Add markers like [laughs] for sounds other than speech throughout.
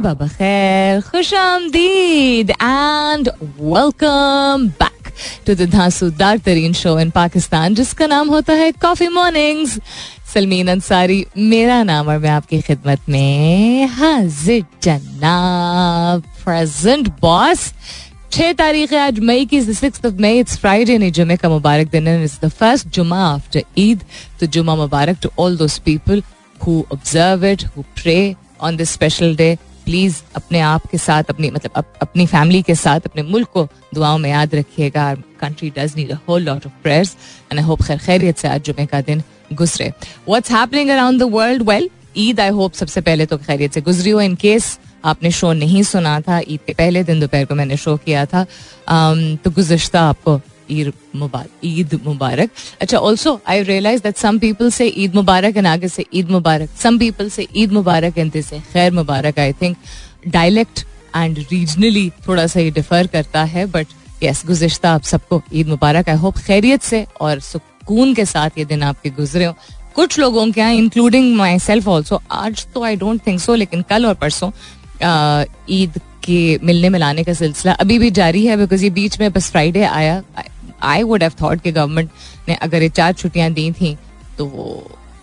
सुबह बखैर खुश आमदीद and welcome back to the धांसूदार तरीन शो इन पाकिस्तान जिसका नाम होता है कॉफ़ी मॉर्निंग्स सलमीन अंसारी मेरा नाम और मैं आपकी खिदमत में हाजिर जनाब प्रेजेंट बॉस छह तारीख है, आज मई की six of May it's Friday नहीं, जुमे का मुबारक दिन इट्स द फ़र्स्ट जुमा आफ्टर ईद तो जुमा मुबारक to all those people who observe it who pray on this special day please अपने आप के साथ अपनी मतलब अप, अपनी फैमिली के साथ अपने मुल्क को दुआओं में याद रखिएगा। Country does need a whole lot of prayers and I hope खैर खैरियत से आज जुमे का दिन गुजरे। What's happening around the world well Eid I hope सबसे पहले तो खैरियत से गुजरी हो इन केस आपने शो नहीं सुना था ईद के पहले दिन दोपहर को मैंने शो किया था। Um, तो गुजश्ता आपको ईद मुबारक ईद मुबारक अच्छा also I realize that some people से ईद मुबारक एंड आगे से ईद मुबारक सम पीपल से ईद मुबारक एंड से खैर मुबारक I think dialect and regionally थोड़ा सा ये डिफर करता है बट यस गुजश्ता आप सबको ईद मुबारक आई होप खैरियत से और सुकून के साथ ये दिन आपके गुजरे हो कुछ लोगों के यहाँ इंक्लूडिंग माई सेल्फ ऑल्सो आज तो आई डोंट थिंक सो लेकिन कल और परसों ईद के मिलने मिलाने का सिलसिला अभी भी जारी है बिकॉज़ ये बीच में बस फ्राइडे आया आई वुड हैव थॉट कि गवर्नमेंट ने अगर ये चार छुट्टियाँ दी थी तो वो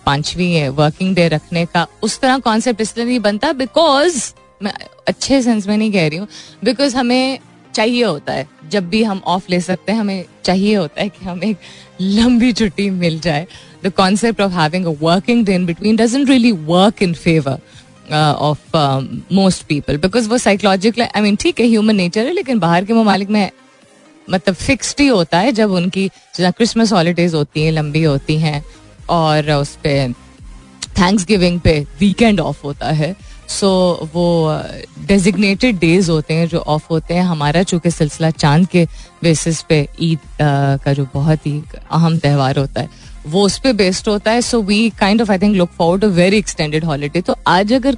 पांचवी है वर्किंग डे रखने का। उस तरह कॉन्सेप्ट इसलिए नहीं बनता बिकॉज़ मैं अच्छे सेंस में नहीं कह रही हूँ बिकॉज़ हमें चाहिए होता है। जब भी हम ऑफ़ ले सकते हैं, हमें चाहिए होता है कि हमें एक लंबी छुट्टी मिल जाए। The concept of having a working day in between doesn't really work in favour of most people because वो साइकोलॉजिकल आई मीन ठीक है ह्यूमन नेचर है, लेकिन बाहर के ममालिक में मतलब फिक्स्ड ही होता है जब उनकी क्रिसमस हॉलीडेज होती हैं लंबी होती हैं और उस पर थैंक्स गिविंग पे वीकेंड ऑफ़ होता है। सो so, वो डेजिग्नेटेड डेज़ होते हैं जो ऑफ़ होते हैं हमारा चूँकि सिलसिला चाँद के बेसिस पे ईद का जो बहुत ही अहम त्यौहार होता है वो उस पर बेस्ड होता है। So we kind of I think look forward to very extended holiday तो आज अगर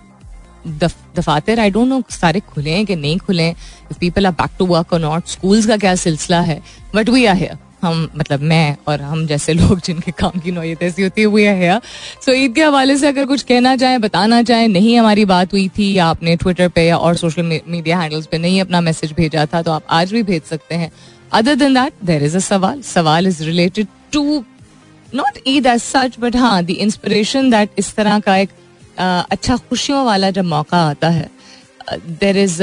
दफातर आई डोंट नो सारे खुले हैं कि नहीं खुले हैं। People are back to work और नॉट स्कूल्स का क्या सिलसिला है? बट वी आर हेयर हम मतलब मैं और हम जैसे लोग जिनके काम की नोयत ऐसी होती है आर हेयर सो ईद के हवाले से अगर कुछ कहना चाहें बताना चाहें नहीं हमारी बात हुई थी या आपने ट्विटर पे या और सोशल मीडिया हैंडल्स पे नहीं अपना मैसेज भेजा था तो आप आज भी भेज सकते हैं। Other than that there is a सवाल। सवाल is related to not Eid as such but हाँ द इंस्पिरेशन दैट इस तरह का एक अच्छा खुशियों वाला जब मौका आता है देर इज़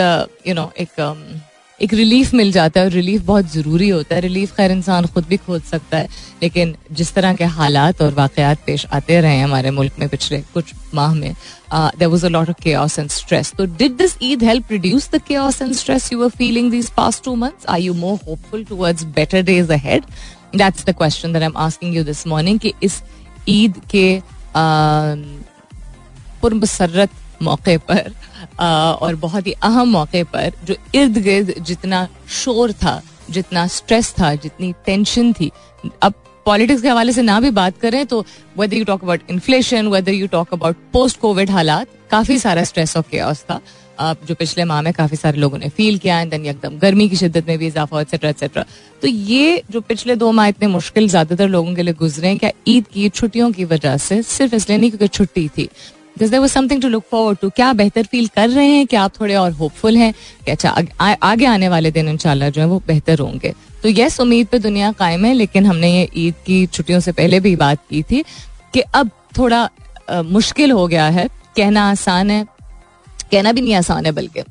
यू नो एक um, एक रिलीफ मिल जाता है और रिलीफ बहुत ज़रूरी होता है। रिलीफ खैर इंसान खुद भी खोज सकता है लेकिन जिस तरह के हालात और वाकयात पेश आते रहे हैं हमारे मुल्क में पिछले कुछ माह में there was a lot of chaos and stress तो did this Eid help reduce the chaos and stress you are feeling these past two months are you more hopeful towards better days ahead that's the question that I am asking you this morning कि इस ईद के पुरमसरत मौके पर और बहुत ही अहम मौके पर जो इर्द गिर्द जितना शोर था, जितना स्ट्रेस था, जितनी टेंशन थी, अब पॉलिटिक्स के हवाले से ना भी बात करें तो whether you talk about inflation whether you talk about post COVID हालात, काफ़ी सारा स्ट्रेस और केओस था। आप जो पिछले माह में काफ़ी सारे लोगों ने फील किया एंड देन एकदम गर्मी की शिद्दत में भी इजाफा एक्सेट्रा एक्सेट्रा तो ये जो पिछले दो माह इतने मुश्किल ज़्यादातर लोगों के लिए गुजरे क्या ईद की छुट्टियों की वजह से, सिर्फ़ इसलिए नहीं, क्योंकि छुट्टी थी। There was something to look forward to क्या बेहतर फील कर रहे हैं? क्या आप थोड़े और होपफुल हैं? कि अच्छा आ, आगे आने वाले दिन इंशाल्लाह जो है वो बेहतर होंगे। तो यस उम्मीद पे दुनिया कायम है लेकिन हमने ये ईद की छुट्टियों से पहले भी बात की थी कि अब थोड़ा आ, मुश्किल हो गया है। कहना आसान है कहना भी नहीं आसान है बल्कि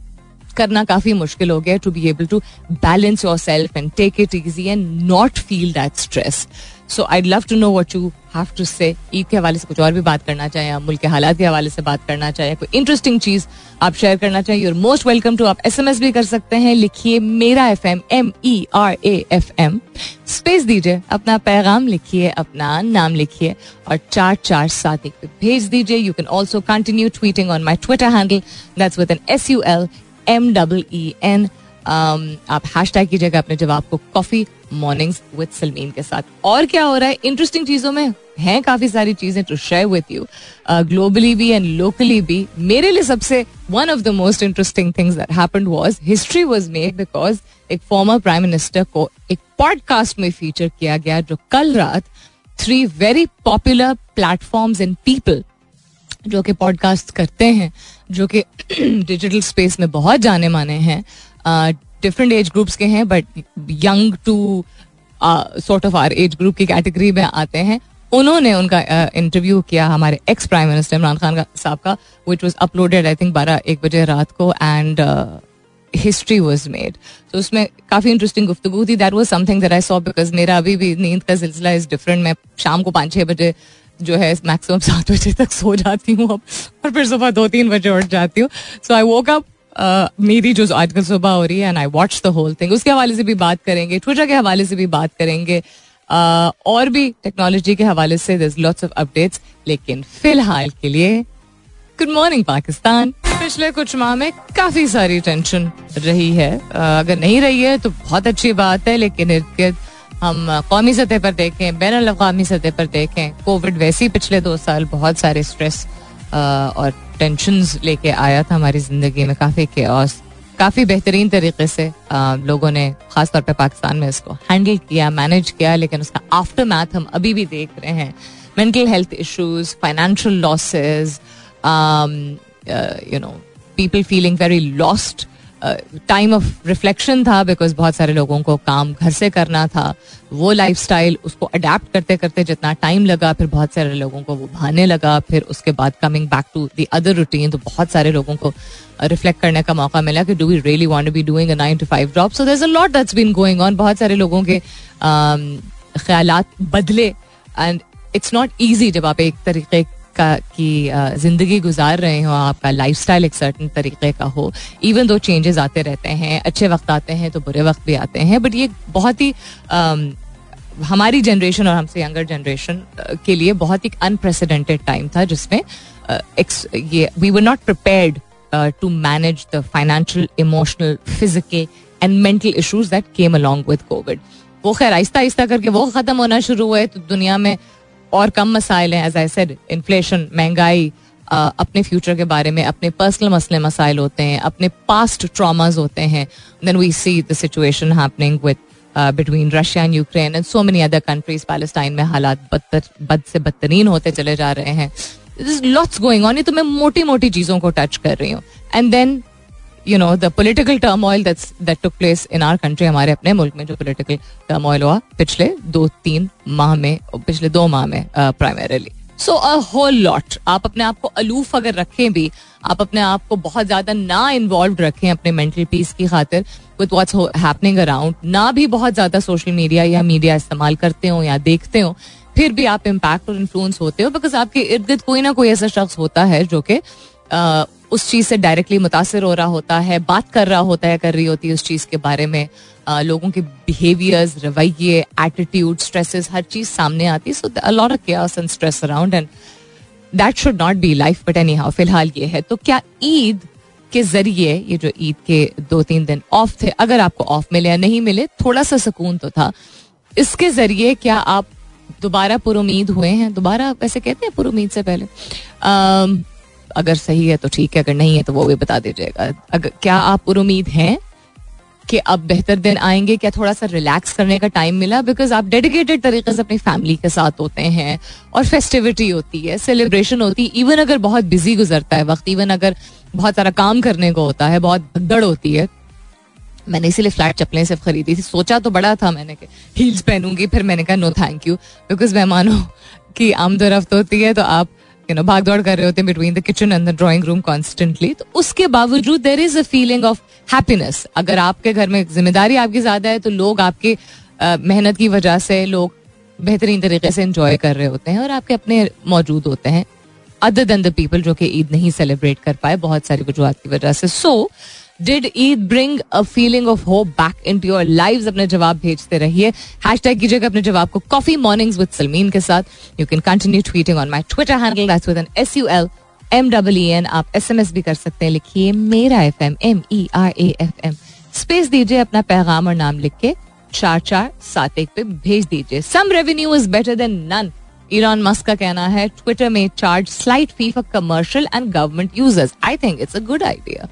करना काफ़ी मुश्किल हो गया to be able to balance your self and take it easy and not feel that stress so I love to know what you have to say Eid के हवाले से कुछ और भी बात करना चाहें, या मुल्क के हालात के हवाले से बात करना चाहें कोई इंटरेस्टिंग चीज़ आप शेयर करना चाहें यूर मोस्ट वेलकम टू आप एस एम एस भी कर सकते हैं, लिखिए मेरा F M M E R A F M space दीजिए, अपना पैगाम लिखिए, अपना नाम लिखिए, और चार चार सात एक पे भेज दीजिए। You can also continue tweeting on my Twitter handle that's with N S U L M double E N आप हैश टैग कीजिएगा अपने जवाब को कॉफ़ी मॉर्निंग्स विद सलमीन के साथ। और क्या हो रहा है? इंटरेस्टिंग चीज़ों में हैं काफ़ी सारी चीज़ें to share with you globally भी एंड लोकली भी। मेरे लिए सबसे one of the most interesting things that happened was history was made because एक फॉर्मर प्राइम मिनिस्टर को एक पॉडकास्ट में फीचर किया गया जो कल रात three very popular platforms and people जो कि पॉडकास्ट करते हैं, जो कि [clears throat] डिजिटल स्पेस में बहुत जाने माने हैं। डिफरेंट एज ग्रुप्स के हैं but young to sort of our age group की कैटेगरी में आते हैं। उन्होंने उनका इंटरव्यू किया हमारे ex prime minister Imran Khan साहब का which was uploaded I think बारह, एक बजे रात को एंड हिस्ट्री वॉज़ मेड तो उसमें काफ़ी इंटरेस्टिंग गुफ्तु थी। That was something that I saw because मेरा अभी भी नींद का सिलसिला इज़ डिफरेंट मैं शाम को पाँच छः बजे जो है मैक्सिमम सात बजे तक सो जाती हूँ अब, और फिर सुबह दो तीन बजे उठ जाती हूँ। सो आई वोक अप मेरी जो आजकल सुबह हो रही है and I watch the whole thing उसके हवाले से भी बात करेंगे ट्विटर के हवाले से भी बात करेंगे uh, और भी टेक्नोलॉजी के हवाले से दर लॉट्स ऑफ़ अपडेट्स लेकिन फ़िलहाल के लिए गुड मॉर्निंग पाकिस्तान पिछले कुछ माह में काफ़ी सारी टेंशन रही है। uh, अगर नहीं रही है तो बहुत अच्छी बात है लेकिन हम कौमी सतह पर देखें बैन अवी सतह पर देखें कोविड वैसे ही पिछले दो साल बहुत सारे स्ट्रेस और टेंशन लेके आया था हमारी ज़िंदगी में काफ़ी के काफ़ी बेहतरीन तरीके से लोगों ने खासतौर पर पाकिस्तान में इसको हैंडल किया मैनेज किया, लेकिन उसका आफ्टर मैथ हम अभी भी देख रहे हैं। Mental health issues financial losses you know people feeling very lost time of reflection था बिकॉज़ बहुत सारे लोगों को काम घर से करना था। वो लाइफ स्टाइल उसको अडेप्ट करते करते जितना टाइम लगा, फिर बहुत सारे लोगों को वो भाने लगा, फिर उसके बाद coming back to the other routine तो बहुत सारे लोगों को रिफ्लेक्ट करने का मौका मिला कि do we really want be doing a to five job so there a lot that's been going on बहुत सारे लोगों के ख्याल बदले। एंड इट्स नॉट ईजी जब आप एक तरीके का की ज़िंदगी गुजार रहे हो आपका लाइफ स्टाइल एक सर्टन तरीके का हो इवन दो चेंजेस आते रहते हैं, अच्छे वक्त आते हैं तो बुरे वक्त भी आते हैं बट ये बहुत ही हमारी जनरेशन और हमसे यंगर जनरेशन के लिए बहुत ही अनप्रेसिडेंटेड टाइम था, जिसमें ये we were not prepared to manage the financial emotional physical and mental issues that came along with COVID वो खैर आहिस्ता आहिस्ता करके वो खत्म होना शुरू हुए तो दुनिया में और कम मसाइल हैं एज आई सेड इन्फ्लेशन महँगाई अपने फ्यूचर के बारे में, अपने पर्सनल मसले मसाइल होते हैं, अपने पास्ट ट्रामाज होते हैं then we see the situation happening with between Russia and Ukraine and so many other countries Palestine में हालात बदतर, बद से बदतरीन होते चले जा रहे हैं। लॉट्स गोइंग ऑन ये तो मैं मोटी मोटी चीज़ों को टच कर रही हूँ। And then you know the political turmoil that took place in our country हमारे अपने मुल्क में जो पोलिटिकल टर्मोइल हुआ, पिछले दो, तीन माह में, पिछले दो माह में primarily so a whole lot आप अपने आप को अलूफ अगर रखें भी, आप अपने आप को बहुत ज़्यादा ना इन्वॉल्व रखें अपने मेंटल पीस की खातिर विद व्हाट्स हैपनिंग अराउंड ना भी बहुत ज़्यादा सोशल मीडिया या मीडिया इस्तेमाल करते हो या देखते हो, फिर भी आप इम्पैक्ट और इन्फ्लुएंस होते हो बिकॉज़ आपके इर्द गिर्द कोई ना कोई ऐसा शख्स होता है जो कि उस चीज़ से डायरेक्टली मुतासर हो रहा होता है बात कर रहा होता है कर रही होती है उस चीज़ के बारे में। आ, लोगों के बिहेवियर्स रवैये एटीट्यूड स्ट्रेसेस हर चीज़ सामने आती है। So lot of cares and stress around and that should not be life but anyhow फ़िलहाल ये है। तो क्या ईद के ज़रिए ये जो ईद के दो तीन दिन ऑफ़ थे अगर आपको ऑफ़ मिले या नहीं मिले थोड़ा सा सुकून तो था। इसके ज़रिए क्या आप दोबारा पुरुद हुए हैं? दोबारा वैसे कहते हैं पुरुद से पहले। अगर सही है तो ठीक है, अगर नहीं है तो वो भी बता दीजिएगा। अगर क्या आप उम्मीद हैं कि अब बेहतर दिन आएँगे, क्या थोड़ा सा रिलैक्स करने का टाइम मिला? बिकॉज़ आप डेडिकेटेड तरीके से अपनी फैमिली के साथ होते हैं और फेस्टिविटी होती है सेलिब्रेशन होती है। इवन अगर बहुत बिज़ी गुजरता है वक्त इवन अगर बहुत सारा काम करने को होता है, बहुत भगदड़ होती है, मैंने इसीलिए फ्लैट चप्पलें सिर्फ़ खरीदी थी। सोचा तो बड़ा था मैंने कि हील्स पहनूँगी, फिर मैंने कहा नो थैंक यू बिकॉज़ मेहमानों की आमदरफ्त होती है तो आप यू नो भाग दौड़ कर रहे होते हैं between the kitchen and the drawing room constantly तो उसके बावजूद there is a feeling of happiness अगर आपके घर में ज़िम्मेदारी आपकी ज़्यादा है तो लोग आपके मेहनत की वजह से लोग बेहतरीन तरीके से इंजॉय कर रहे होते हैं और आपके अपने मौजूद होते हैं अदर देन द पीपल जो कि ईद नहीं सेलिब्रेट कर पाए बहुत सारी वजुहत की वजह से so. So, did Eid bring a feeling of hope back into your life अपने जवाब भेजते रहिए। हैश टैग कीजिएगा अपने जवाब को कॉफ़ी मॉर्निंग्स विद सलमीन के साथ। You can continue tweeting on my Twitter handle that's with N S U L M double N आप एस एम एस भी कर सकते हैं। लिखिए मेरा F M M E R A F M space दीजिए अपना पैगाम और नाम लिख के चार चार सात एक पे भेज दीजिए। Some revenue is better than none Elon Musk का कहना है ट्विटर में charge slight fee for commercial and government users I think it's a good idea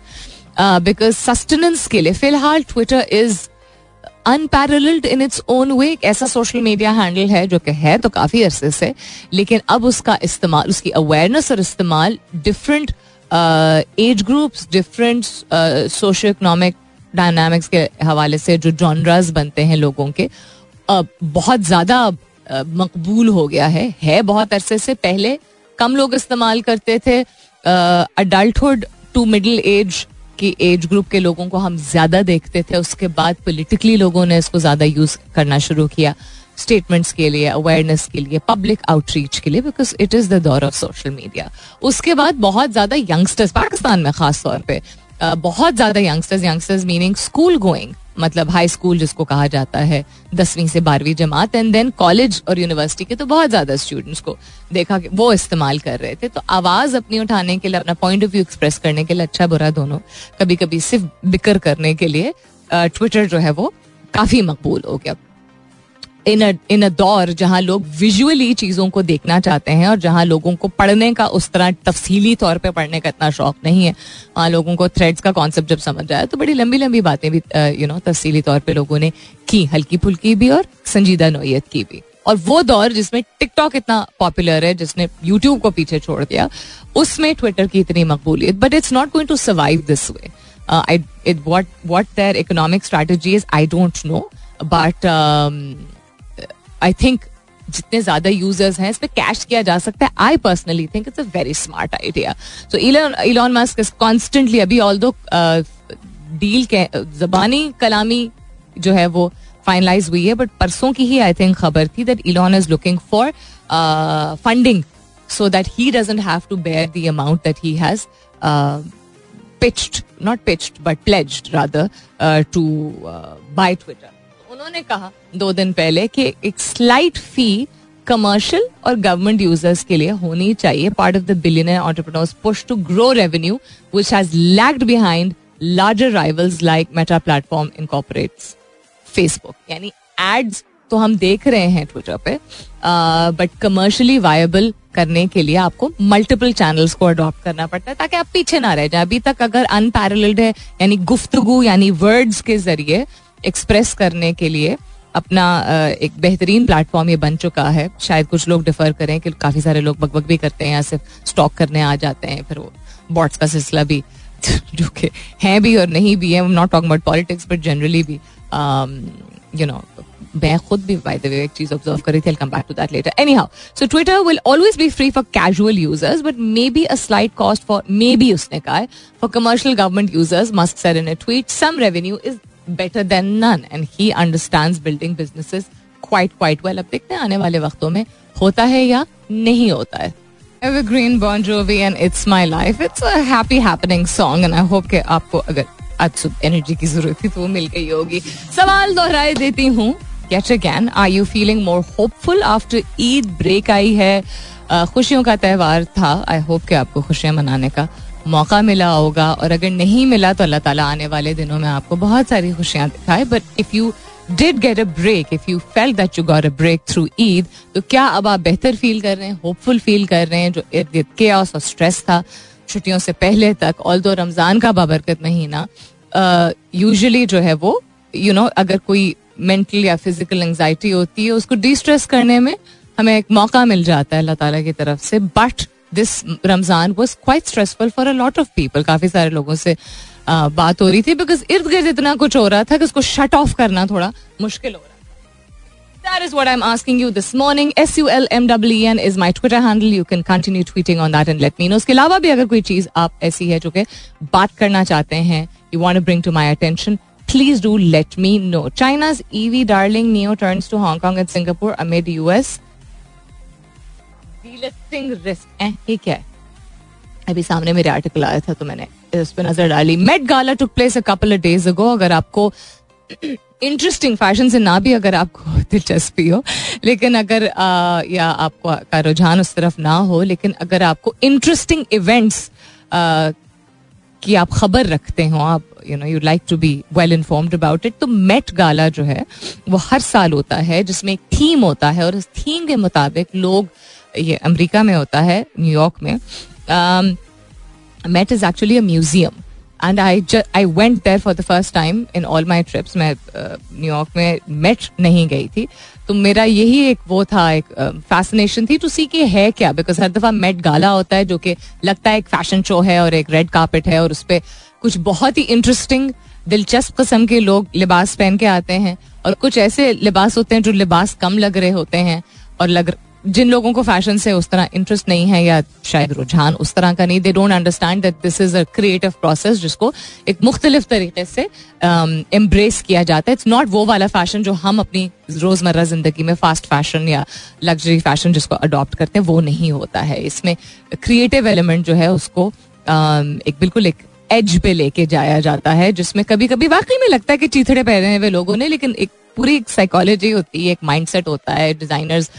because sustenance के लिए फ़िलहाल Twitter is unparalleled in its own way एक ऐसा social media handle है जो कि है तो काफ़ी अरसे से लेकिन अब उसका इस्तेमाल उसकी अवेयरनेस और इस्तेमाल different age groups different socio economic dynamics के हवाले से जो जॉनराज बनते हैं लोगों के uh, बहुत ज़्यादा uh, मकबूल हो गया है। है बहुत अरसे से। पहले कम लोग इस्तेमाल करते थे अडल्टहुड टू मिडिल एज की एज ग्रुप के लोगों को हम ज़्यादा देखते थे, उसके बाद पोलिटिकली लोगों ने इसको ज़्यादा यूज़ करना शुरू किया स्टेटमेंट्स के लिए अवेयरनेस के लिए पब्लिक आउटरीच के लिए बिकॉज़ इट इज़ द दौर ऑफ़ सोशल मीडिया उसके बाद बहुत ज़्यादा यंगस्टर्स पाकिस्तान में खास तौर पे बहुत ज़्यादा youngsters youngsters meaning school going मतलब हाई स्कूल जिसको कहा जाता है, दसवीं से बारहवीं जमात एंड देन कॉलेज और यूनिवर्सिटी के तो बहुत ज़्यादा स्टूडेंट्स को देखा कि वो इस्तेमाल कर रहे थे। तो आवाज़ अपनी उठाने के लिए, अपना पॉइंट ऑफ़ व्यू एक्सप्रेस करने के लिए अच्छा बुरा दोनों कभी कभी सिर्फ़ बिकर करने के लिए ट्विटर जो है वो काफ़ी मकबूल हो गया। इन इन अ दौर जहाँ लोग विजुअली चीज़ों को देखना चाहते हैं और जहाँ लोगों को पढ़ने का उस तरह तफसीली तौर पे पढ़ने का इतना शौक नहीं है। वहाँ लोगों को थ्रेड्स का कॉन्सेप्ट जब समझ आया तो बड़ी लंबी लंबी बातें भी यू नो तफसीली तौर पे लोगों ने की हल्की फुल्की भी और संजीदा नोयत की भी। और वो दौर जिसमें टिकटॉक इतना पॉपुलर है, जिसने यूट्यूब को पीछे छोड़ दिया, उसमें ट्विटर की इतनी मकबूलियत but it's not going to survive this way I it what what their economic strategy is I don't know but I think जितने ज़्यादा यूज़र्स हैं इस पर कैश किया जा सकता है I personally think it's a very smart idea so Elon Musk is constantly अभी ऑल दो डील के जबानी कलामी जो है वो फाइनलाइज हुई है बट परसों की ही आई थिंक खबर थी that Elon is looking for funding so that he doesn't have to bear the amount that he has pitched, but pledged rather uh, to uh, buy Twitter. उन्होंने कहा दो दिन पहले कि एक स्लाइट फ़ी कमर्शियल और गवर्नमेंट यूज़र्स के लिए होनी चाहिए part of the billionaire entrepreneurs push to grow revenue which has lagged behind larger rivals like Meta platform in incorporates Facebook यानी एड्स तो हम देख रहे हैं ट्विटर पे बट कमर्शियली वायबल करने के लिए आपको मल्टीपल चैनल्स को अडॉप्ट करना पड़ता है ताकि आप पीछे ना रह जाए। अभी तक अगर अनपैरल्ड है, यानी गुफ्तगु, यानी वर्ड्स के ज़रिए एक्सप्रेस करने के लिए अपना एक बेहतरीन प्लेटफॉर्म ये बन चुका है। शायद कुछ लोग डिफर करें कि काफ़ी सारे लोग बकबक भी करते हैं या सिर्फ़ स्टॉक करने आ जाते हैं, फिर वो बॉट्स का सिलसिला भी [laughs] जो कि हैं भी और नहीं भी है not talk about politics but generally भी यू नो मैं खुद भी बाय द वे एक चीज़ ऑब्ज़र्व करी थी come back to that later anyhow so Twitter will always be free for casual users but maybe a slight cost for maybe उसने कहा for commercial government users must set in a tweet some revenue is better than none and he understand building businesses quite quite well अब देखते हैं आने वाले वक्तों में होता है या नहीं होता है। Evergreen, Bon Jovi and It's My Life. It's a happy happening song and I hope कि आपको अगर आज सुबह एनर्जी की ज़रूरत थी तो वो मिल गई होगी। सवाल दोहराए देती हूँ। Get again are you feeling more hopeful after Eid break आई है? खुशियों का त्यौहार था। आई होप कि आपको खुशियाँ मनाने का मौका मिला होगा और अगर नहीं मिला तो अल्लाह ताला आने वाले दिनों में आपको बहुत सारी खुशियाँ दिखाए। But if you did get a break if you felt that you got a break through Eid तो क्या अब आप बेहतर फील कर रहे हैं होपफुल फील कर रहे हैं जो इर्द गिर्द के और स्ट्रेस था छुट्टियों से पहले तक ऑल दो रमज़ान का बाबरकत महीना यूजली जो है वो यू you नो know, अगर कोई मेंटल या फ़िज़िकल एंगजाइटी होती है उसको डी स्ट्रेस करने में हमें एक मौका मिल जाता है अल्लाह ताला की तरफ़ से। But this Ramzan was quite stressful for a lot of people काफ़ी सारे लोगों से uh, बात हो रही थी बिकॉज़ इर्द गिर्द इतना कुछ हो रहा था कि उसको शट ऑफ़ करना थोड़ा मुश्किल हो रहा That is what I'm asking you this morning. S U L M W E N is my Twitter handle. You can continue tweeting on that and let me know. उसके अलावा भी अगर कोई चीज़ आप ऐसी है जो कि बात करना चाहते हैं you want to bring to my attention, please do let me know. China's EV darling NIO turns to Hong Kong and Singapore amid Delisting risk. Eh, ये क्या है अभी सामने मेरे आर्टिकल आया था तो मैंने इस पर नज़र डाली Met Gala took place a couple days ago अगर आपको इंटरेस्टिंग फ़ैशन से ना भी अगर आपको [laughs] दिलचस्पी हो लेकिन अगर आ, या आपको का रुझान उस तरफ़ ना हो लेकिन अगर आपको इंटरेस्टिंग इवेंट्स की आप खबर रखते हो आप you know you like to be well informed about it तो मेट गाला जो है वो हर साल होता है जिसमें एक थीम होता है और उस थीम के मुताबिक लोग ये अमेरिका में होता है न्यूयॉर्क में Met is actually a museum and I I went there for the first time in all my trips मैं न्यूयॉर्क uh, में मेट नहीं गई थी। तो मेरा यही एक वो था एक फैसिनेशन uh, थी टू सी कि है क्या? बिकॉज़ हर दफ़ा मेट गाला होता है जो कि लगता है एक फ़ैशन शो है और एक रेड कार्पेट है और उस पर कुछ बहुत ही इंटरेस्टिंग दिलचस्प कस्म के लोग लिबास पहन के आते हैं। और कुछ ऐसे लिबास होते हैं जो लिबास कम लग रहे होते हैं और लग जिन लोगों को फ़ैशन से उस तरह इंटरेस्ट नहीं है या शायद रुझान उस तरह का नहीं they don't understand that this is a creative process जिसको एक मुख्तलिफ़ तरीके से एम्ब्रेस um, किया जाता है। इट्स नॉट वो वाला फ़ैशन जो हम अपनी रोज़मर्रा ज़िंदगी में फास्ट फ़ैशन या लग्जरी फ़ैशन जिसको अडॉप्ट करते हैं वो नहीं होता है। इसमें क्रिएटिव एलिमेंट जो है उसको um, एक बिल्कुल एक एज पे लेके जाया जाता है जिसमें कभी कभी वाकई में लगता है कि चीथड़े पहने हुए लोगों ने लेकिन एक पूरी एक साइकोलॉजी होती है एक माइंडसेट होता है। Designers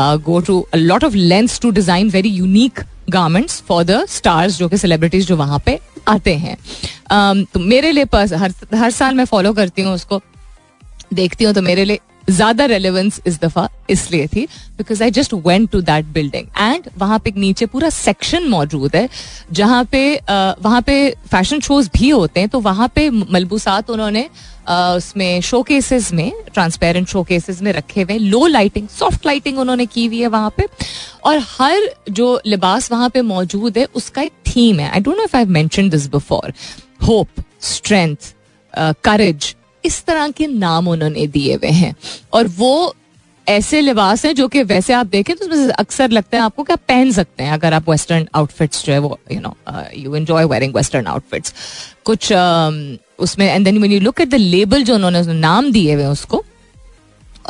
go to lot of lengths to design very unique garments for the stars जो कि सेलिब्रिटीज जो वहाँ पे आते हैं। Um, तो मेरे लिए हर हर साल मैं फॉलो करती हूँ उसको। देखती हूँ तो मेरे लिए ज़्यादा रेलिवेंस इस दफ़ा इसलिए थी because I just went to that building and वहाँ पे नीचे पूरा सेक्शन मौजूद है, जहाँ पे वहाँ पे फ़ैशन शोज़ भी होते हैं तो वहाँ पे मलबूसात उन्होंने उसमें शो केसेस में ट्रांसपेरेंट शो केसेस में रखे हुए लो लाइटिंग सॉफ्ट लाइटिंग उन्होंने की हुई है वहाँ पे। और हर जो लिबास वहाँ पे मौजूद है, उसका एक थीम है। I don't know if I mention this before hope strength courage इस तरह के नाम उन्होंने दिए हुए हैं। और वो ऐसे लिबास हैं जो कि वैसे आप देखें तो उसमें अक्सर लगता है आपको कि आप पहन सकते हैं अगर आप वेस्टर्न आउटफिट्स जो है वो you know you enjoy wearing western outfits कुछ um, उसमें and then when you look at the label जो उन्होंने नाम दिए हुए उसको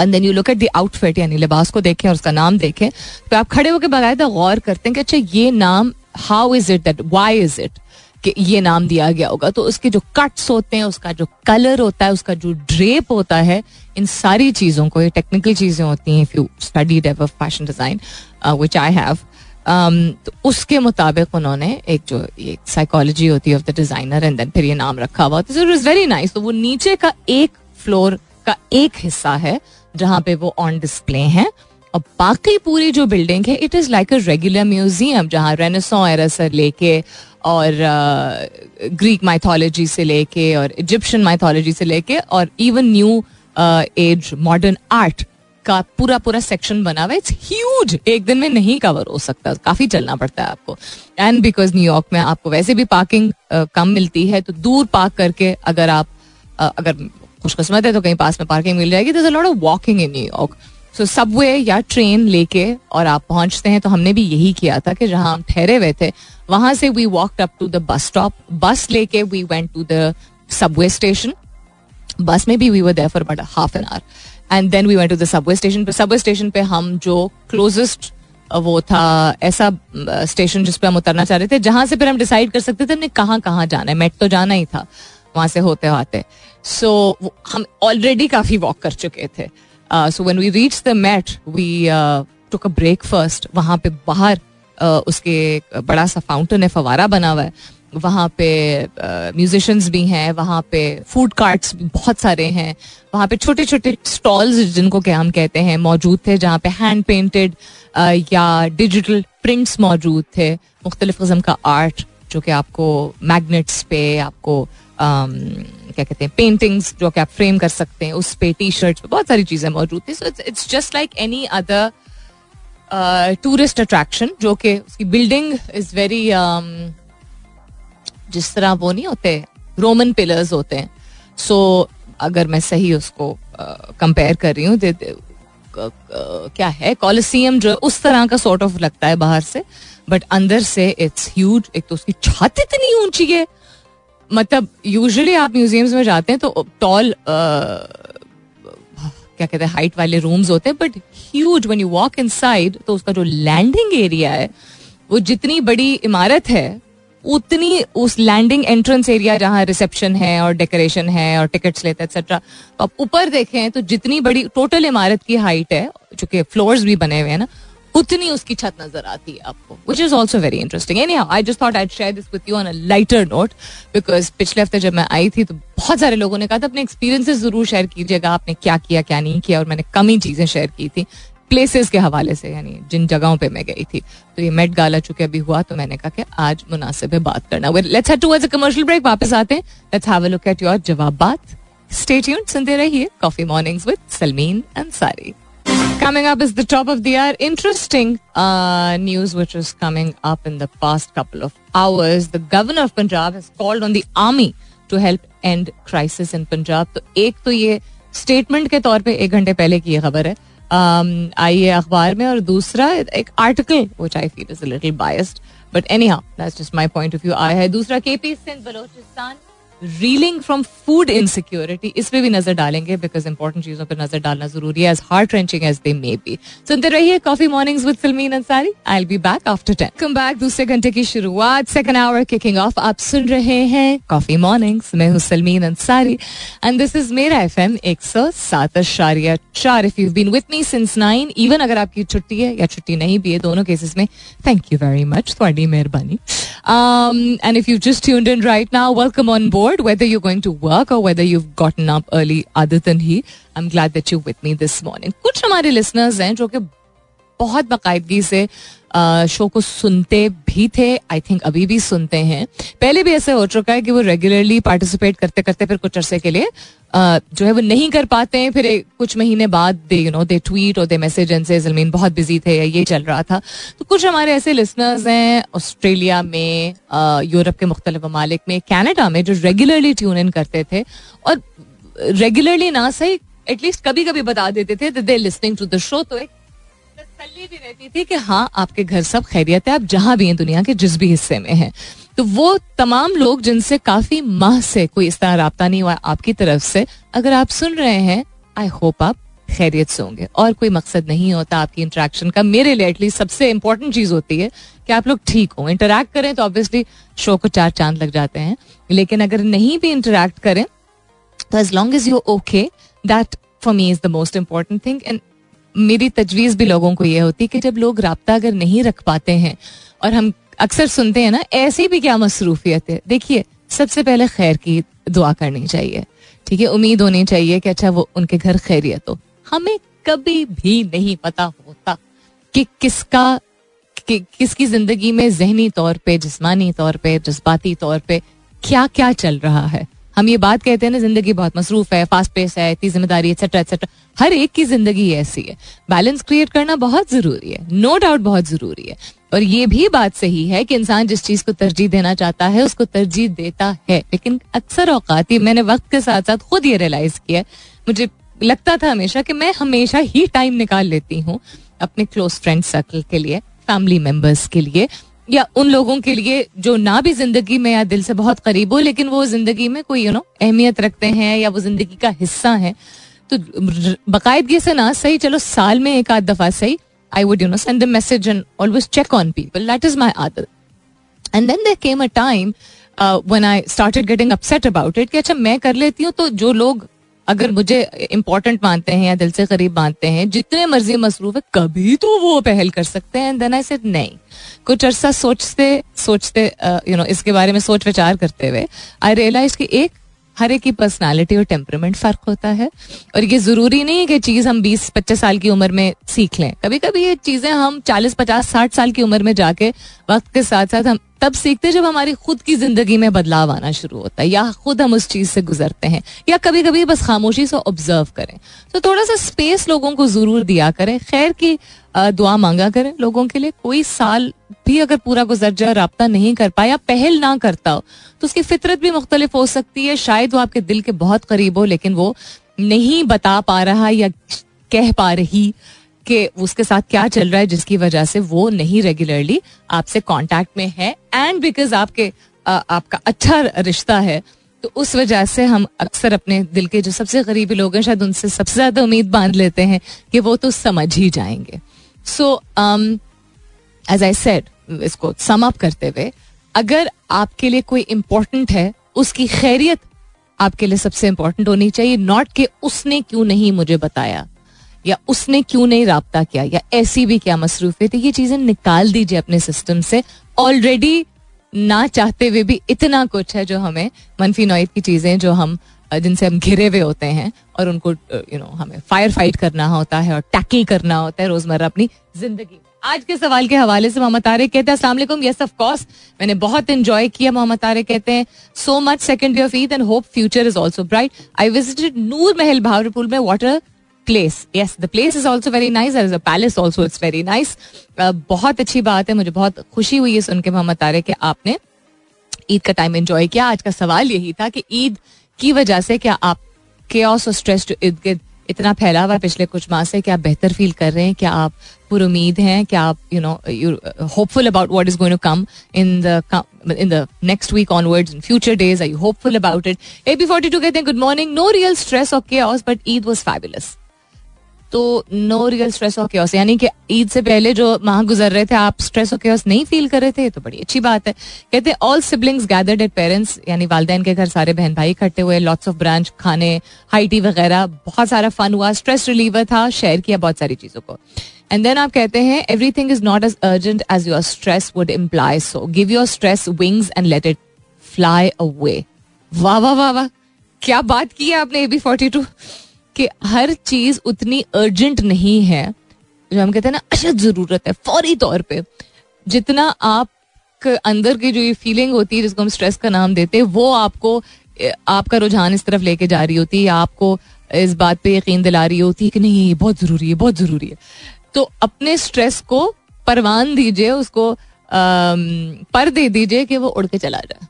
and then you look at the outfit यानी लिबास को देखें और उसका नाम देखें तो आप खड़े होकर बाकायदा गौर करते हैं कि अच्छा ये नाम how is it that why is it कि ये नाम दिया गया होगा। तो उसके जो कट्स होते हैं, उसका जो कलर होता है, उसका जो ड्रेप होता है, इन सारी चीज़ों को, ये टेक्निकल चीज़ें होती हैं if you study Dave of fashion design which I have तो उसके मुताबिक उन्होंने एक जो एक साइकोलॉजी होती है of the designer and then फिर ये नाम रखा हुआ इट वेरी नाइस तो वो नीचे का एक फ्लोर का एक हिस्सा है, जहाँ पे वो ऑन डिस्प्ले हैं। और बाकी पूरी जो बिल्डिंग है it is like a regular museum जहाँ रेनेसो एरा से लेके और ग्रीक uh, माइथोलॉजी से लेके और इजिप्शियन माइथोलॉजी से लेके और even new age modern art का पूरा पूरा सेक्शन बना हुआ इट्स ह्यूज एक दिन में नहीं कवर हो सकता। काफ़ी चलना पड़ता है आपको। एंड बिकॉज़ न्यूयॉर्क में आपको वैसे भी पार्किंग uh, कम मिलती है तो दूर पार्क करके अगर आप uh, अगर खुशकस्मत है तो कहीं पास में पार्किंग मिल जाएगी। Lot of walking in New York so subway या ट्रेन लेके और आप पहुँचते हैं तो हमने भी यही किया था कि जहाँ हम ठहरे हुए थे वहाँ से we walk up to the bus stop bus लेके we went to the subway station bus में भी we were there for about half an hour and then we went to the subway station पे subway station पे हम जो closest वो था ऐसा स्टेशन जिस पे हम उतरना चाह रहे थे जहाँ से फिर हम डिसाइड कर सकते थे हमने कहाँ कहाँ जाना है. मेट तो जाना ही था. वहाँ से होते होते सो so, हम ऑलरेडी काफ़ी वॉक कर चुके थे. So when we reach the Met we took a break first वहाँ पे बाहर uh, उसके बड़ा सा फाउंटेन है, फवारा बना हुआ है। वहाँ पे म्यूजिशंस भी हैं, वहाँ पे फ़ूड कार्ट्स बहुत सारे हैं। वहाँ पे छोटे छोटे स्टॉल्स जिनको क्या हम कहते हैं मौजूद थे, जहाँ पे हैंड पेंटेड या डिजिटल प्रिंट्स मौजूद थे। मुख्तलिफ़ किस्म का आर्ट जो कि आपको मैगनेट्स पे, आपको क्या कहते हैं पेंटिंग्स जो कि आप फ्रेम कर सकते हैं, उस पे टी शर्ट्स पे बहुत सारी चीज़ें मौजूद थी। So it's just like any other tourist attraction जो कि उसकी बिल्डिंग इज़ वेरी जिस तरह वो नहीं होते रोमन पिलर्स होते हैं। सो so, अगर मैं सही उसको कंपेयर कर रही हूँ क्या है? कॉलिसियम जो उस तरह का सॉर्ट ऑफ़ लगता है बाहर से बट अंदर से इट्स ह्यूज एक तो उसकी छत इतनी ऊँची है। मतलब यूजुअली आप म्यूजियम्स में जाते हैं तो टॉल क्या कहते हैं हाइट वाले रूम्स होते हैं but huge when you walk inside तो उसका जो लैंडिंग एरिया है, वो जितनी बड़ी इमारत है, उतनी उस लैंडिंग एंट्रेंस एरिया जहाँ रिसेप्शन है और डेकोरेशन है और टिकट्स लेते हैं एक्सेट्रा तो आप ऊपर देखें तो जितनी बड़ी टोटल इमारत की हाइट है, चूँकि फ्लोर्स भी बने हुए हैं ना उतनी उसकी छत नज़र आती है आपको। Which is also very interesting anyhow I just thought I share this with you on a lighter note because पिछले हफ़्ते जब मैं आई थी तो बहुत सारे लोगों ने कहा था, अपने एक्सपीरियंसेस ज़रूर शेयर कीजिएगा, आपने क्या किया, क्या नहीं किया? और मैंने कम ही चीज़ें शेयर की थी प्लेसेस के हवाले से, यानी जिन जगहों पे मैं गई थी। तो ये मेट गाला चुके अभी हुआ तो मैंने कहा कि आज मुनासिब है बात करना। Let's head towards a commercial break वापस आते हैं। Let's have a look at your जवाब बात। स्टे ट्यून्ड सुनते रहिए coffee mornings with Salmeen Ansari Coming up is the top of the hour. Interesting uh, news which is coming up in the past couple of hours. The governor of Punjab has called on the army to help end crisis in Punjab. तो एक तो ये statement के तौर पे एक घंटे पहले की ये खबर है um, आई है अखबार में और दूसरा एक article which I feel is a little biased but anyhow that's just my point of view आया है दूसरा KP Sindh Balochistan reeling from food insecurity इस पे भी नज़र डालेंगे बिकॉज़ इंपॉर्टेंट चीज़ों पर नज़र डालना ज़रूरी है as heart wrenching as they may be सुनते रहिए coffee mornings with Salmeen Ansari I will be back after ten come back दूसरे घंटे की शुरुआत सेकंड आवर किकिंग ऑफ़ आप सुन रहे हैं कॉफ़ी मॉर्निंग्स मैं हूँ Salmeen Ansari and this is मेरा एफ़ एम एक सौ सात अशारिया चार if you been with me since nine even अगर आपकी छुट्टी है या छुट्टी नहीं भी है दोनों केसेस में थैंक यू वेरी मच थोड़ी मेहरबानी and if you just tuned in right now welcome on board whether you're going to work or whether you've gotten up early other than he I'm glad that you're with me this morning कुछ हमारे listeners हैं जो कि बहुत बाकायदगी से show को सुनते भी थे आई थिंक अभी भी सुनते हैं। पहले भी ऐसे हो चुका है कि वो रेगुलरली पार्टिसिपेट करते करते फिर कुछ अरसे के लिए जो है वो नहीं कर पाते हैं। फिर कुछ महीने बाद they you know they tweet और दे मैसेज से जलमीन बहुत बिज़ी थे, या ये चल रहा था। तो कुछ हमारे ऐसे लिसनर्स हैं ऑस्ट्रेलिया में यूरोप के मुख्तलिफ़ ममालिक में कैनेडा में, जो रेगुलरली ट्यून इन करते थे। और रेगुलरली ना सही एटलीस्ट कभी कभी बता देते थे they listening to the show तो एक तसल्ली भी रहती थी कि हाँ आपके घर सब खैरियत है, आप जहाँ भी हैं दुनिया के जिस भी हिस्से में हैं। तो वो तमाम लोग जिनसे काफ़ी माह से कोई इस तरह रहा नहीं हुआ आपकी तरफ़ से, अगर आप सुन रहे हैं आई होप आप खैरियत से होंगे। और कोई मकसद नहीं होता आपकी इंटरेक्शन का। मेरे लिए एटलीस्ट सबसे इंपॉर्टेंट चीज़ होती है कि आप लोग ठीक हो। इंटरेक्ट करें तो ऑब्वियसली शो को चार चाँद लग जाते हैं। लेकिन अगर नहीं भी इंटरेक्ट करें तो as long as you okay that for me is the most important thing and मेरी तजवीज भी लोगों को ये होती कि जब लोग रबता अगर नहीं रख पाते हैं और हम अक्सर सुनते हैं ना ऐसी भी क्या मसरूफियत है। देखिए सबसे पहले खैर की दुआ करनी चाहिए। ठीक है उम्मीद होनी चाहिए कि अच्छा वो उनके घर खैरियत हो। हमें कभी भी नहीं पता होता कि किसका कि, किसकी ज़िंदगी में जहनी तौर पे जिस्मानी तौर पे जज्बाती तौर पे क्या क्या चल रहा है। हम ये बात कहते हैं ना, ज़िंदगी बहुत मसरूफ है फास्ट पेस है, इतनी ज़िम्मेदारी एक्सेट्रा एक्सेट्रा हर एक की ज़िंदगी ऐसी है। बैलेंस क्रिएट करना बहुत ज़रूरी है। नो no डाउट बहुत ज़रूरी है। और ये भी बात सही है कि इंसान जिस चीज़ को तरजीह देना चाहता है, उसको तरजीह देता है। लेकिन अक्सर औकात ही मैंने वक्त के साथ साथ खुद ये रियलाइज़ किया मुझे लगता था हमेशा कि मैं हमेशा ही टाइम निकाल लेती हूँ अपने क्लोज फ्रेंड सर्कल के लिए फैमिली मेंबर्स के लिए। या उन लोगों के लिए जो ना भी ज़िंदगी में या दिल से बहुत करीब हो, लेकिन वो ज़िंदगी में कोई यू नो अहमियत रखते हैं या वो ज़िंदगी का हिस्सा है। तो बाकायदगी से ना, सही, चलो साल में एक आध दफ़ा सही I would you know send message and always check on people that is my आदत. And then there came a time when I started getting upset about it कि अच्छा मैं कर लेती हूँ तो जो लोग अगर मुझे इम्पोर्टेंट मानते हैं या दिल से करीब मानते हैं, जितने मर्ज़ी मसरूफ है, कभी तो वो पहल कर सकते हैं। देन आई सेड नहीं. कुछ अरसा सोचते सोचते यू नो इसके बारे में सोच विचार करते हुए आई रियलाइज़ कि एक, हर एक की पर्सनालिटी और टेम्परमेंट फ़र्क होता है। और ये ज़रूरी नहीं है कि चीज़ हम 20 25 साल की उम्र में सीख लें। कभी कभी ये चीज़ें हम 40 50 60 साल की उम्र में जाके, वक्त के साथ साथ हम तब सीखते जब हमारी खुद की ज़िंदगी में बदलाव आना शुरू होता है, या खुद हम उस चीज़ से गुजरते हैं, या कभी कभी बस खामोशी से ऑब्ज़र्व करें। तो थोड़ा सा स्पेस लोगों को ज़रूर दिया करें। खैर की दुआ मांगा करें लोगों के लिए। कोई साल भी अगर पूरा गुजर जाए रबता नहीं कर पाया पहल ना करता हो तो उसकी फितरत भी मुख्तलिफ़ हो सकती है। शायद वो आपके दिल के बहुत करीब हो, लेकिन वो नहीं बता पा रहा या कह पा रही कि उसके साथ क्या चल रहा है, जिसकी वजह से वो नहीं रेगुलरली आपसे कांटेक्ट में है। एंड बिकॉज़ आपके आ, आपका अच्छा रिश्ता है तो उस वजह से हम अक्सर अपने दिल के जो सबसे गरीबी लोग हैं शायद उनसे सबसे ज़्यादा उम्मीद बाँध लेते हैं कि वो तो समझ ही जाएँगे। सो एज आई सेड इसको सम अप करते हुए अगर आपके लिए कोई इंपॉर्टेंट है उसकी खैरियत आपके लिए सबसे इंपॉर्टेंट होनी चाहिए नॉट कि उसने क्यों नहीं मुझे बताया। या उसने क्यों नहीं रबता किया? या ऐसी भी क्या मसरूफियत थी ये चीज़ें निकाल दीजिए अपने सिस्टम से। ऑलरेडी ना चाहते हुए भी इतना कुछ है जो हमें मनफी नोयत की चीज़ें जो हम जिनसे हम घिरे हुए होते हैं और उनको यू नो हमें फायर फाइट करना होता है और टैकल करना होता है रोज़मर्रा अपनी ज़िंदगी में। आज के सवाल के हवाले से मोहम्मद तारिक कहते हैं, अस्सलाम यस ऑफ़ कोर्स मैंने बहुत इंजॉय किया, मोहम्मद तारिक कहते हैं। So much second day of Eid and hope future is also bright I visited Noor Mahal Bahawalpur में water place yes the place is also very nice as a palace also it's very nice बहुत अच्छी बात है. मुझे बहुत खुशी हुई है सुन के मोहम्मद तारिक कि आपने ईद का टाइम एंजॉय किया. आज का सवाल यही था कि ईद की वजह से क्या आप के और स्ट्रेस इर्द गिर्द इतना फैला हुआ पिछले कुछ माह से? क्या बेहतर फील कर रहे हैं? क्या आप पुर उम्मीद हैं? क्या आप you know you hopeful about what is going to come in the in the next week onwards in future days I hopeful about it A B forty two कहते हैं good morning no real stress off के but Eid was fabulous तो no real stress और chaos यानी कि ईद से पहले जो माह गुजर रहे थे, आप स्ट्रेस और क्योस नहीं फील कर रहे थे तो बड़ी अच्छी बात है। कहते हैं all siblings gathered at parents यानी वालदेन के घर सारे बहन भाई इकट्ठे हुए लॉट्स ऑफ़ ब्रांच खाने हाई टी वगैरह, बहुत सारा फन हुआ स्ट्रेस रिलीवर था शेयर किया बहुत सारी चीज़ों को। एंड देन आप कहते हैं everything is not as urgent as your stress would imply so give your stress wings and let it fly away वाह वाह वाह वाह, क्या बात की है आपने ए बी फोर्टी टू कि हर चीज़ उतनी अर्जेंट नहीं है, जो हम कहते हैं ना अशद ज़रूरत है, फौरी तौर पे। जितना आप अंदर की जो ये फीलिंग होती है, जिसको हम स्ट्रेस का नाम देते हैं, वो आपको आपका रुझान इस तरफ़ लेके जा रही होती है आपको इस बात पे यकीन दिला रही होती है कि नहीं, ये बहुत ज़रूरी है, बहुत ज़रूरी है। तो अपने स्ट्रेस को परवान दीजिए, उसको पर दे दीजिए कि वो उड़ के चला जाए।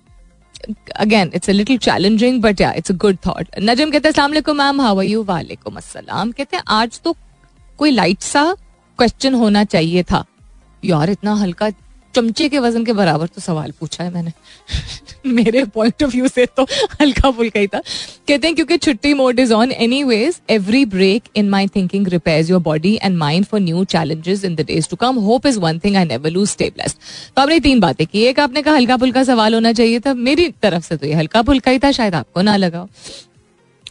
Again it's a little challenging but yeah it's a good thought नजम कहते हैं मैम हाउ आर यू वालेकुम अस्सलाम कहते हैं, आज तो कोई लाइट सा क्वेश्चन होना चाहिए था। यार, इतना हल्का चमचे के वज़न के बराबर तो सवाल पूछा है मैंने। [laughs] मेरे पॉइंट ऑफ़ व्यू से तो हल्का फुल्का ही था। कहते हैं क्योंकि छुट्टी mode is on anyways every break in my thinking repair your body and mind for new challenges in the days to come hope is one thing I never lose stay blessed तो आपने तीन बातें की। एक आपने कहा हल्का फुल्का सवाल होना चाहिए था। मेरी तरफ़ से तो ये हल्का फुल्का ही था, शायद आपको ना लगा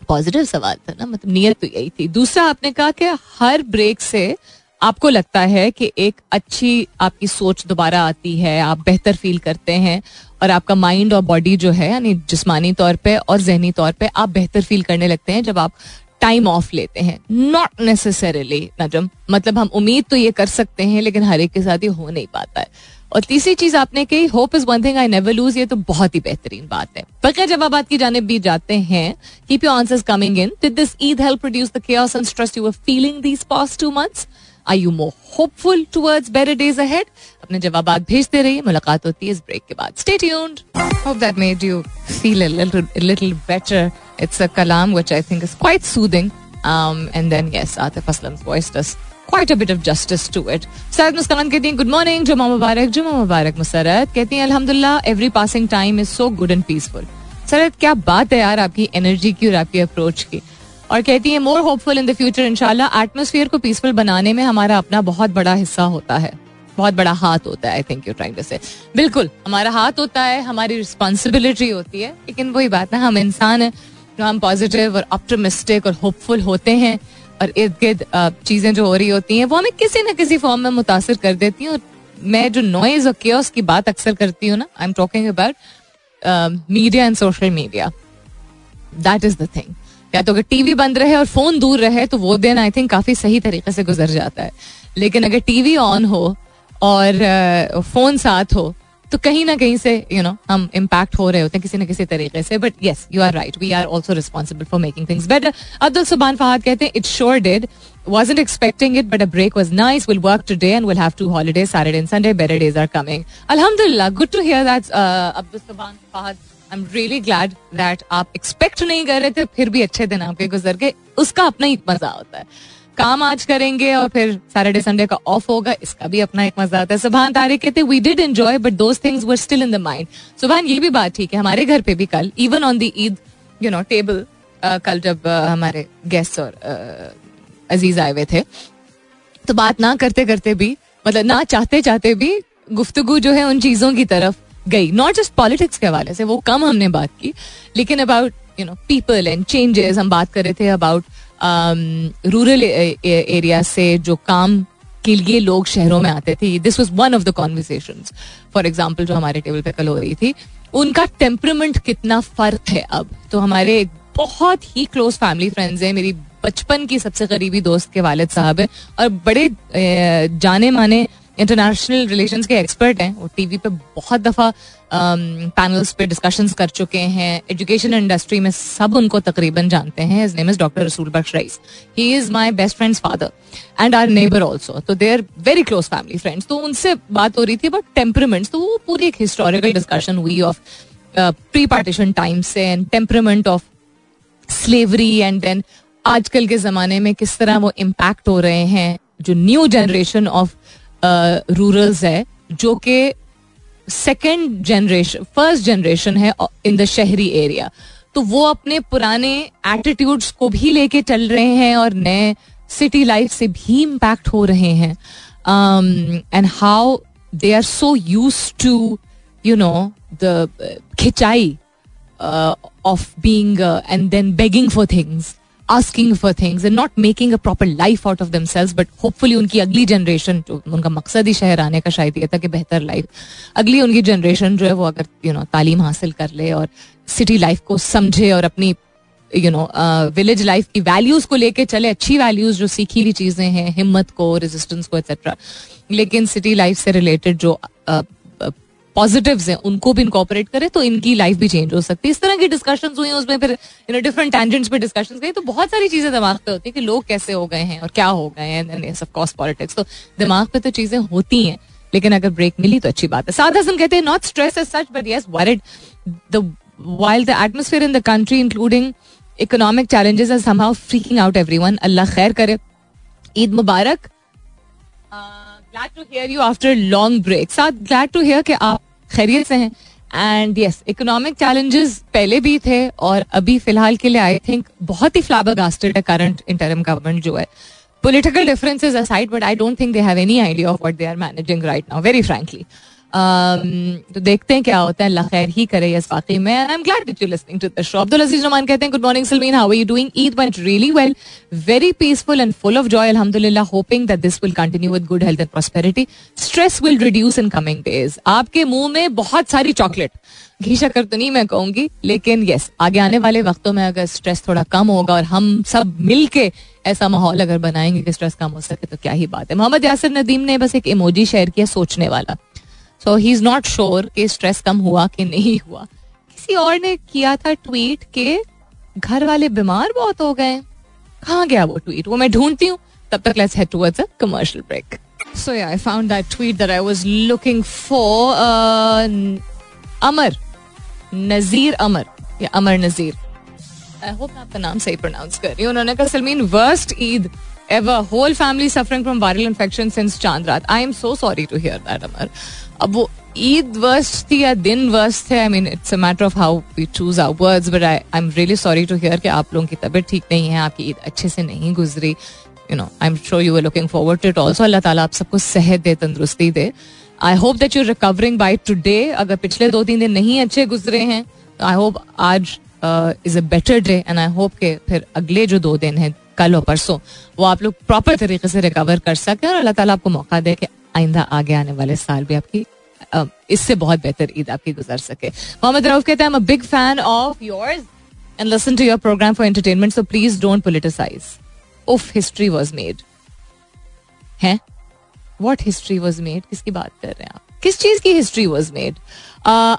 पॉजिटिव सवाल था ना मतलब नीयत तो यही थी। दूसरा आपने कहा कि हर ब्रेक से आपको लगता है कि एक अच्छी आपकी सोच दोबारा आती है, आप बेहतर फील करते हैं और आपका माइंड और बॉडी जो है, यानी जिस्मानी तौर पे और जहनी तौर पे आप बेहतर फील करने लगते हैं जब आप टाइम ऑफ़ लेते हैं। नॉट नेसेसरीली नजम। मतलब हम उम्मीद तो ये कर सकते हैं, लेकिन हर एक के साथ ये हो नहीं पाता है। और तीसरी चीज़ आपने कही hope is one thing I never lose ये तो बहुत ही बेहतरीन बात है। बगैर जवाब की जाने भी जाते हैं keep your answers coming in this Eid help produce the stress you were feeling these past two months? I you more hopeful towards better days ahead अपने जवाब भेजते रहिए। मुलाकात होती है इस ब्रेक के बाद। Stay tuned hope that made you feel a little better it's a Kalam which I think is quite soothing and then yes, Atif Aslam's voice does quite a bit of justice to it. Syed Muskan कहती हैं good morning जुमा मुबारक जुमा मुबारक मुसरत कहती हैं अल्हम्दुलिल्लाह every passing time is so good and peaceful सरत क्या बात है यार आपकी एनर्जी की और आपकी अप्रोच की। और कहती है more hopeful in the future इनशाला एटमोसफियर को पीसफुल बनाने में हमारा अपना बहुत बड़ा हिस्सा होता है। बहुत बड़ा हाथ होता है I think you trying to say बिल्कुल, हमारा हाथ होता है, हमारी रिस्पॉन्सिबिलिटी होती है, लेकिन वही बात है हम इंसान है जो हम पॉजिटिव और ऑप्टोमिस्टिक और होपफुल होते हैं और इर्द गिर्द चीज़ें जो हो रही होती हैं, वो हमें किसी न किसी फॉर्म में मुतासर कर देती हैं और मैं जो नॉइज़ और केयर्स की बात अक्सर करती हूँ ना I am talking about media and social media that is the thing या तो अगर टीवी बंद रहे और फ़ोन दूर रहे तो वो दिन आई थिंक काफ़ी सही तरीके से गुजर जाता है लेकिन अगर टीवी ऑन हो और फ़ोन साथ हो तो कहीं ना कहीं से यू you नो know, हम इम्पैक्ट हो रहे होते हैं किसी ना किसी तरीके से but yes you are right we are also responsible for making things better Abdul Subhan Fahad कहते हैं it sure did wasn't expecting it, but a break was nice. We'll work today and we'll have two holidays, Saturday and Sunday. Better days are coming. Alhamdulillah, good to hear that, uh, Abdul Saban Fahad. I am really glad that आप expect नहीं कर रहे थे फिर भी अच्छे दिन आपके गुजर गए। उसका अपना ही मज़ा होता है। काम आज करेंगे और फिर सैटरडे संडे का ऑफ़ होगा इसका भी अपना एक मज़ा आता है। सुबहान तारिक कहते we did enjoy but those things were still in the mind Subhan ये भी बात ठीक है। हमारे घर पे भी कल even on the Eid you know table कल जब uh, हमारे गेस्ट और uh, अज़ीज़ आए हुए थे तो बात ना करते करते भी मतलब ना चाहते चाहते भी गुफ्तगु जो है उन चीज़ों की तरफ़ गई। नॉट जस्ट पॉलिटिक्स के हवाले से, वो कम हमने बात की, लेकिन about you know people and changes हम बात कर रहे थे अबाउट रूरल एरिया से जो काम के लिए लोग शहरों में आते थे। This was one of the conversation for example जो हमारे टेबल पे कल हो रही थी, उनका टेम्परमेंट कितना फ़र्क है अब? तो हमारे बहुत ही क्लोज फैमिली फ्रेंड्स हैं, मेरी बचपन की सबसे करीबी दोस्त के वालिद साहब हैं, और बड़े जाने माने इंटरनेशनल रिलेशन के एक्सपर्ट हैं, वो टीवी पे बहुत दफ़ा पैनल्स पे डिस्कशंस कर चुके हैं। एजुकेशन इंडस्ट्री में सब उनको तकरीबन जानते हैं। Name is doctor Rasool Bakhsh Rais he is my best friends father and our neighbour also तो they are very close family friends तो उनसे बात हो रही थी अबाउट टेम्परमेंट्स तो वो पूरी एक हिस्टोरिकल डिस्कशन हुई ऑफ़ प्री पार्टीशन टाइम से and temperament of slavery and then आजकल के जमाने में किस तरह वो इम्पैक्ट हो रहे हैं। जो न्यू जनरेशन ऑफ़ रूरल्स है, जो कि सेकेंड जनरेशन फ़र्स्ट जनरेशन है इन द शहरी एरिया तो वो अपने पुराने एटीट्यूड्स को भी लेके चल रहे हैं और नए सिटी लाइफ से भी इम्पैक्ट हो रहे हैं. And how they are so used to you know the खिंचाई of being and then begging for things asking for things and not making a proper life out of themselves but hopefully उनकी अगली generation जो उनका मकसद ही शहर आने का शायद ये था कि बेहतर लाइफ अगली उनकी जनरेशन जो है वो अगर यू नो तालीम हासिल कर ले और सिटी लाइफ को समझे और अपनी यू नो विलेज लाइफ की वैल्यूज़ को लेके चले अच्छी वैल्यूज़ जो सीखी हुई चीज़ें हैं हिम्मत को रेजिस्टेंस को एक्सेट्रा लेकिन सिटी लाइफ से रिलेटेड जो uh, पॉजिटिव हैं, उनको भी इनकॉपरेट करें तो इनकी लाइफ भी चेंज हो सकती है। इस तरह की डिस्कशन हुई उसमें फिर यू नो डिफरेंट टेंजेंट्स पे डिस्कशन गई तो बहुत सारी चीज़ें दिमाग पे होती है कि लोग कैसे हो गए हैं और क्या हो गए हैं पॉलिटिक्स तो दिमाग पे तो चीज़ें होती हैं, लेकिन अगर ब्रेक मिली तो अच्छी बात है। साथ हसन कहते हैं not stress as such but yes worried the while the atmosphere in the country including economic challenges are somehow freaking out everyone अल्लाह खैर करे ईद मुबारक glad to hear you after long break साथ ग्लैड टू हियर कि आप खैरियत से हैं। And yes economic challenges पहले भी थे और अभी फ़िलहाल के लिए आई थिंक बहुत ही फ्लाबर गास्टेड है करंट इंटरम गवर्नमेंट जो है। Political differences aside but I don't think they have any idea of what they are managing right now very frankly तो देखते हैं क्या होता है। अल्लाह खैर ही करे इस वाकई में। I am glad that you listening to the show Abdul Aziz Rehman कहते हैं good morning Salmeen how are you doing Eid went really well very peaceful and full of joy अल्हम्दुलिल्लाह hoping that this will continue with good health and prosperity stress will reduce in coming days आपके मुँह में बहुत सारी chocolate घी शक्कर तो नहीं मैं कहूँगी, लेकिन यस आगे आने वाले वक्तों में अगर स्ट्रेस थोड़ा कम होगा और हम सब मिल के ऐसा माहौल अगर बनाएँगे कि स्ट्रेस कम हो सके तो क्या ही बात है। मोहम्मद यासिर नदीम ने बस एक इमोजी शेयर किया, सोचने वाला। So he is not sure कि स्ट्रेस कम हुआ कि नहीं हुआ। किसी और ने किया था ट्वीट के घर वाले बीमार बहुत हो गए। कहाँ गया वो ट्वीट वो मैं ढूंढती हूँ। तब तक let's head towards a commercial break so yeah I found that tweet that I was looking for Amar Nazir Amar या अमर नजीर आई होप आपका नाम सही प्रोनाउंस कर रही हूँ। उन्होंने कहा, Salmeen worst Eid ever. Whole family suffering from viral infection since चाँद रात. I am so sorry to hear that Amar अब वो ईद वर्स्ट थी या दिन वर्स्ट थे I mean it's a matter of how we choose our words but I I am really sorry to hear कि आप लोगों की तबीयत ठीक नहीं है, आपकी ईद अच्छे से नहीं गुजरी। You know I am sure you are looking forward to it also अल्लाह ताला आप सबको सेहत दे, तंदुरुस्ती दे। I hope that you recovering by today अगर पिछले दो तीन दिन नहीं अच्छे गुजरे हैं तो आई होप आज is a better day and I hope के फिर अगले जो दो दिन हैं, कल और परसों, वो आप लोग प्रॉपर तरीके से रिकवर कर सकें और अल्लाह ताला आपको मौका दे कि आइंदा आगे आने वाले साल भी आपकी इससे बहुत बेहतर ईद आपकी गुजर सके। मोहम्मद रऊफ कहते हैं big fan of yours and listen to your program for entertainment so please don't politicise of history was made है वॉट हिस्ट्री वॉज़ मेड किसकी बात कर रहे हैं आप? किस चीज़ की history was made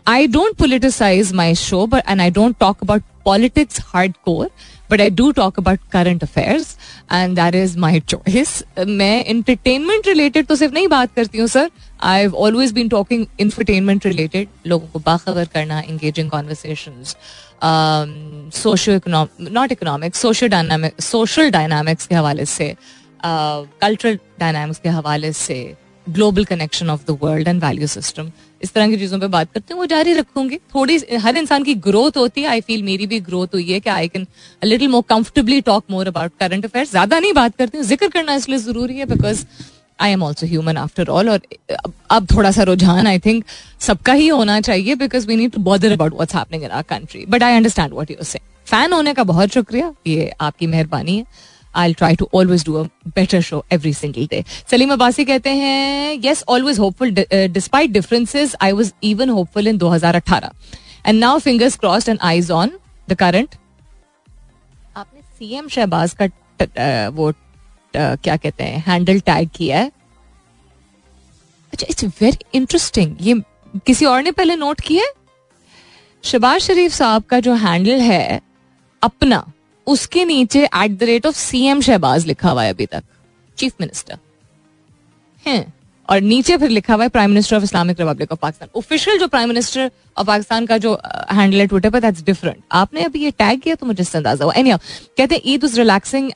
I don't politicise my show but and I don't talk about politics hardcore but I do talk about current affairs and that is my choice मैं इंटरटेनमेंट रिलेटेड तो सिर्फ़ नहीं बात करती हूँ sir I always been talking entertainment related लोगों को बाखबर करना engaging conversation socio not economic social dynamic social dynamics के हवाले से कल्चरल uh, डायनामिक्स के हवाले से global connection of the world and value system इस तरह की चीज़ों पे बात करते हैं, वो जारी रखूँगी। थोड़ी हर इंसान की ग्रोथ होती है आई फील मेरी भी ग्रोथ हुई है कि I can little more comfortably talk more about current affair ज़्यादा नहीं बात करती हूँ, ज़िक्र करना इसलिए ज़रूरी है because I am also human after all और अब थोड़ा सा रुझान आई थिंक सबका ही होना चाहिए because we need to bother about what's happening in our country but I understand what you say fan होने का बहुत शुक्रिया, ये आपकी मेहरबानी है। I try to always do a better show every single day Saleem Abbasi कहते हैं yes always hopeful despite differences I was even hopeful in 2018 and now fingers crossed and eyes on the current आपने CM Shahbaz का uh, वो uh, क्या कहते हैं handle tag किया है? अच्छा इट्स वेरी इंटरेस्टिंग ये किसी और ने पहले नोट किया शबाज शरीफ साहब का जो हैंडल है अपना उसके नीचे at the rate of C M Shahbaz लिखा हुआ है अभी तक। चीफ मिनिस्टर है। और नीचे फिर लिखा हुआ है prime minister of Islamic Republic of Pakistan official जो प्राइम मिनिस्टर ऑफ़ पाकिस्तान का जो हैंडल है ट्विटर पर दैट्स डिफरेंट आपने अभी ये टैग किया तो मुझे इससे अंदाज़ा हुआ। एनी कहते हैं Eid is relaxing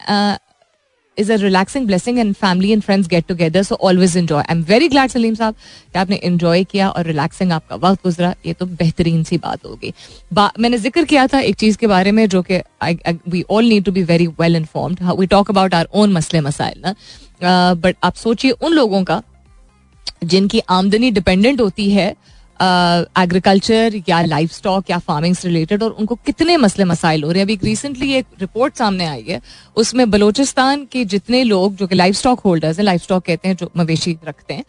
is a relaxing blessing and family and friends get together so always enjoy I am very glad Saleem साहब कि आपने एंजॉय किया और रिलैक्सिंग आपका वक्त गुजरा। ये तो बेहतरीन सी बात होगी। मैंने ज़िक्र किया था एक चीज़ के बारे में जो कि we all need to be very well informed we talk about our own मसले मसाइल, ना? बट आप सोचिए उन लोगों का जिनकी आमदनी डिपेंडेंट होती है एग्रीकल्चर या लाइफ स्टॉक या फ़ार्मिंग से रिलेटेड और उनको कितने मसले मसाइल हो रहे हैं। अभी रिसेंटली एक रिपोर्ट सामने आई है, उसमें बलोचिस्तान के जितने लोग जो कि लाइफ स्टॉक होल्डर्स हैं लाइफ स्टॉक कहते हैं, जो मवेशी रखते हैं,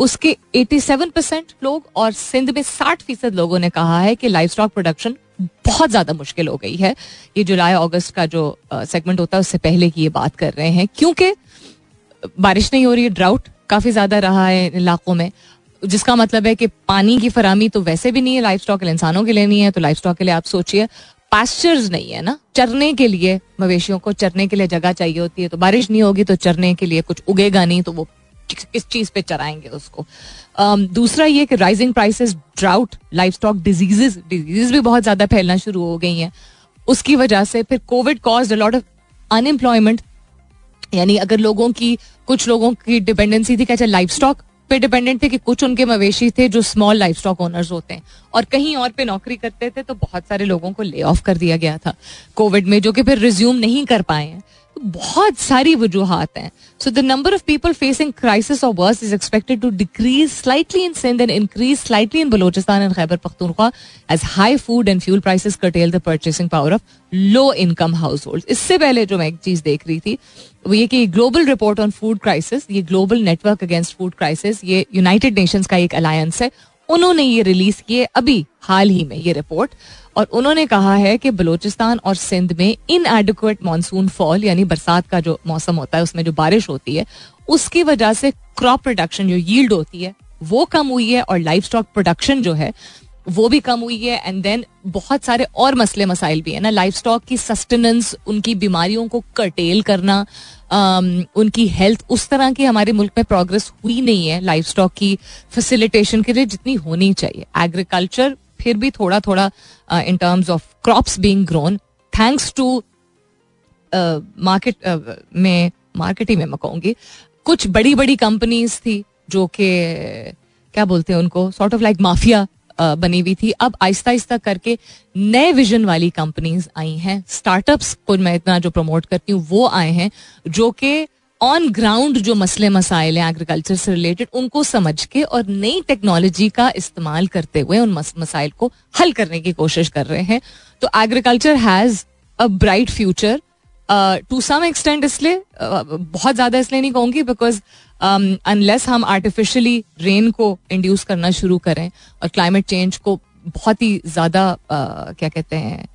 उसके 87 परसेंट लोग और सिंध में 60 फ़ीसद लोगों ने कहा है कि लाइफ स्टॉक प्रोडक्शन बहुत ज़्यादा मुश्किल हो गई है। ये जुलाई अगस्त का जो सेगमेंट होता है, उससे पहले की ये बात कर रहे हैं, क्योंकि बारिश नहीं हो रही है ड्राउट काफ़ी ज़्यादा रहा है इलाकों में। जिसका मतलब है कि पानी की फरामी तो वैसे भी नहीं है लाइफ स्टॉक इंसानों के लिए नहीं है तो लाइफ स्टॉक के लिए आप सोचिए पास्चर्स नहीं है ना? चरने के लिए मवेशियों को चरने के लिए जगह चाहिए होती है तो बारिश नहीं होगी तो चरने के लिए कुछ उगेगा नहीं तो वो किस चीज़ पे चराएँगे उसको? um, दूसरा ये कि rising prices drought livestock diseases disease भी बहुत ज़्यादा फैलना शुरू हो गई हैं। उसकी वजह से फिर Covid cause lot of unemployment यानी अगर लोगों की कुछ लोगों की डिपेंडेंसी थी क्या चाहे लाइफ स्टॉक पे डिपेंडेंट थे कि कुछ उनके मवेशी थे जो स्मॉल लाइफ स्टॉक ओनर्स होते हैं। और कहीं और पे नौकरी करते थे तो बहुत सारे लोगों को ले ऑफ़ कर दिया गया था कोविड में, जो कि फिर रिज्यूम नहीं कर पाए हैं। तो बहुत सारी वजूहत हैं। So the number of people facing crisis or worse is expected to decrease slightly in Sindh and increase slightly in Balochistan and Khyber Pakhtunkhwa as high food and fuel prices curtail the purchasing power of low income household इससे पहले जो मैं एक चीज़ देख रही थी ये कि global report on food crisis ये global network against food crisis ये यूनाइटेड नेशंस का एक अलायंस है। उन्होंने ये रिलीज़ किए अभी, हाल ही में ये रिपोर्ट और उन्होंने कहा है कि बलूचिस्तान और सिंध में इन एडिक्वेट मानसून फॉल यानी बरसात का जो मौसम होता है, उसमें जो बारिश होती है, उसकी वजह से क्रॉप प्रोडक्शन जो यील्ड होती है, वो कम हुई है और लाइफ स्टॉक प्रोडक्शन जो है वो भी कम हुई है एंड देन बहुत सारे और मसले मसाइल भी है ना। लाइफ स्टॉक की सस्टेनेंस उनकी बीमारियों को कर्टेल करना um, उनकी हेल्थ उस तरह की हमारे मुल्क में प्रोग्रेस हुई नहीं है लाइफ स्टॉक की फैसिलिटेशन के लिए जितनी होनी चाहिए। एग्रीकल्चर फिर भी थोड़ा थोड़ा in terms of crops being grown thanks to market में मार्केट ही में मैं कुछ बड़ी बड़ी कंपनीज़ थी जो कि क्या बोलते हैं उनको सॉर्ट ऑफ़ लाइक माफिया बनी हुई थी। अब आहिस्ता आहिस्ता करके नए विजन वाली कंपनीज़ आई हैं। स्टार्टअप्स को मैं इतना जो प्रमोट करती हूँ, वो आए हैं, जो कि ऑन ग्राउंड जो मसले मसाइल हैं एग्रीकल्चर से रिलेटेड उनको समझ के और नई टेक्नोलॉजी का इस्तेमाल करते हुए उन मसाइल को हल करने की कोशिश कर रहे हैं। तो agriculture has a bright future to some extent इसलिए uh, बहुत ज़्यादा इसलिए नहीं कहूँगी बिकॉज़ अनलेस um, हम आर्टिफिशियली रेन को इंड्यूस करना शुरू करें और क्लाइमेट चेंज को बहुत ही ज़्यादा uh, क्या कहते हैं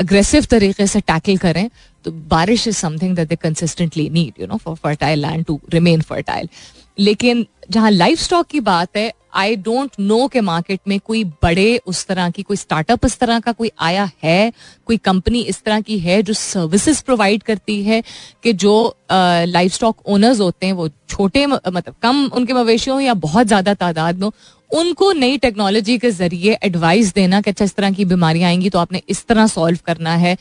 अग्रेसिव uh, तरीके से टैकल करें तो बारिश is something that they consistently need you know for fertile land to remain fertile लेकिन जहाँ लाइफ स्टॉक की बात है आई डोंट नो के मार्केट में कोई बड़े उस तरह की, कोई स्टार्टअप इस तरह का कोई आया है, कोई कंपनी इस तरह की है जो सर्विसेज़ प्रोवाइड करती है कि जो लाइफ स्टॉक ओनर्स होते हैं, वो छोटे मतलब कम उनके मवेशी हो या बहुत ज़्यादा तादाद में उनको नई टेक्नोलॉजी के ज़रिए एडवाइस देना कि अच्छा इस तरह की बीमारियाँ आएँगी तो आपने इस तरह सॉल्व करना है।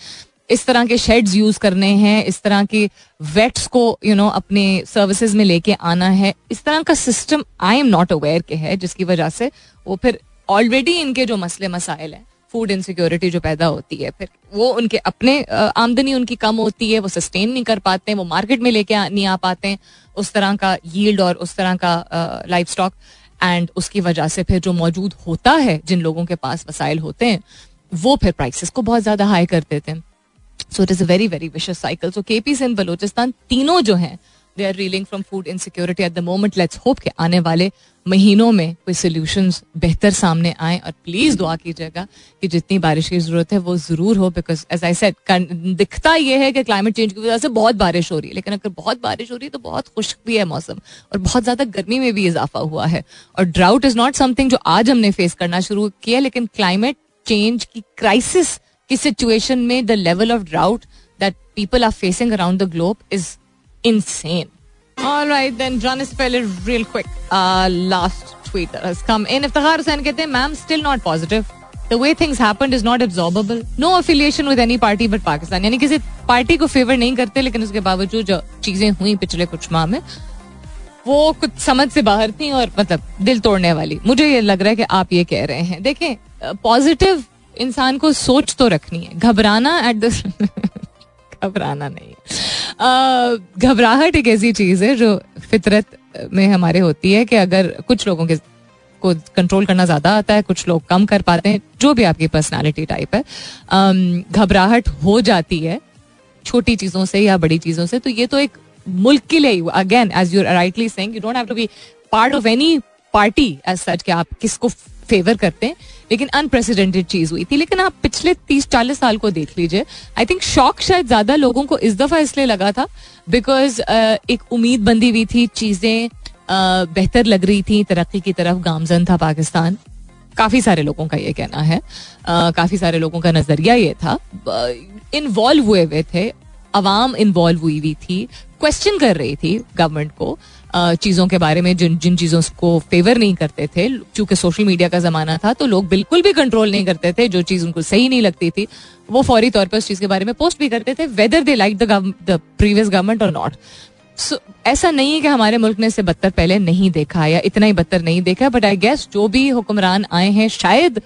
इस तरह के शेड्स यूज़ करने हैं इस तरह के वेट्स को यू you नो know, अपने सर्विसेज़ में लेके आना है। इस तरह का system I am not aware के है जिसकी वजह से वो फिर ऑलरेडी इनके जो मसले मसाइल हैं फ़ूड इनसिक्योरिटी जो पैदा होती है फिर वो उनके अपने आमदनी उनकी कम होती है वो सस्टेन नहीं कर पाते हैं वो मार्केट में लेके नहीं आ पाते हैं उस तरह का यील्ड और उस तरह का लाइफ स्टॉक एंड उसकी वजह से फिर जो मौजूद होता है जिन लोगों के पास वसाइल होते हैं वो फिर प्राइसेस को बहुत ज़्यादा हाई कर देते हैं। So it is a very very vicious cycle so K P Sindh Balochistan तीनों जो हैं they are reeling from food insecurity at the moment let's hope के आने वाले महीनों में कोई सोल्यूशन बेहतर सामने आए और प्लीज़ दुआ कीजिएगा कि जितनी बारिश की ज़रूरत है वो ज़रूर हो बिकॉज़ एज आई सेड दिखता ये है कि क्लाइमेट चेंज की वजह से बहुत बारिश हो रही है लेकिन अगर बहुत बारिश हो रही है तो बहुत खुश्क भी है मौसम और बहुत ज़्यादा गर्मी में भी इजाफा हुआ है और ड्राउट इज़ नॉट समथिंग जो आज हमने फेस करना शुरू किया लेकिन क्लाइमेट चेंज की क्राइसिस की सिचुएशन में the level of drought that people are facing around the globe is insane. All right, then John is spell it real quick. Uh, last tweet that has come in. Iftikhar Hussain कहते हैं ma'am still not positive. The way things happened is not absorbable. No affiliation with any party but Pakistan. यानी किसी party को favour नहीं करते लेकिन उसके बावजूद जो चीज़ें हुई पिछले कुछ माह में वो कुछ समझ से बाहर थी और मतलब दिल तोड़ने वाली मुझे ये लग रहा है कि आप ये कह रहे हैं देखें पॉजिटिव इंसान को सोच तो रखनी है। घबराना एट द घबराना नहीं। घबराहट एक ऐसी चीज़ है जो फितरत में हमारे होती है कि अगर कुछ लोगों के को कंट्रोल करना ज़्यादा आता है, कुछ लोग कम कर पाते हैं, जो भी आपकी पर्सनालिटी टाइप है घबराहट हो जाती है छोटी चीज़ों से या बड़ी चीज़ों से तो ये तो एक मुल्क के लिए again as you rightly saying you don't have to be part of any party as such कि आप किसको फेवर करते हैं। लेकिन अनप्रेसिडेंटेड चीज़ हुई थी। लेकिन आप पिछले तीस चालीस साल को देख लीजिए आई थिंक शॉक शायद ज़्यादा लोगों को इस दफ़ा इसलिए लगा था बिकॉज़ एक उम्मीद बंदी हुई थी, चीज़ें बेहतर लग रही थी, तरक्की की तरफ़ गामजन था पाकिस्तान। काफ़ी सारे लोगों का ये कहना है काफ़ी सारे लोगों का नज़रिया ये था। इन्वॉल्व हुए हुए थे अवाम इन्वॉल्व हुई हुई थी क्वेश्चन कर रही थी गवर्नमेंट को चीज़ों के बारे में जिन जिन चीज़ों को फेवर नहीं करते थे क्योंकि सोशल मीडिया का ज़माना था तो लोग बिल्कुल भी कंट्रोल नहीं करते थे, जो चीज़ उनको सही नहीं लगती थी, वो फौरी तौर पर उस चीज़ के बारे में पोस्ट भी करते थे whether they like the previous government or not so ऐसा नहीं है कि हमारे मुल्क ने इससे बदतर पहले नहीं देखा या इतना ही बदतर नहीं देखा बट आई गेस जो भी हुक्मरान आए हैं, शायद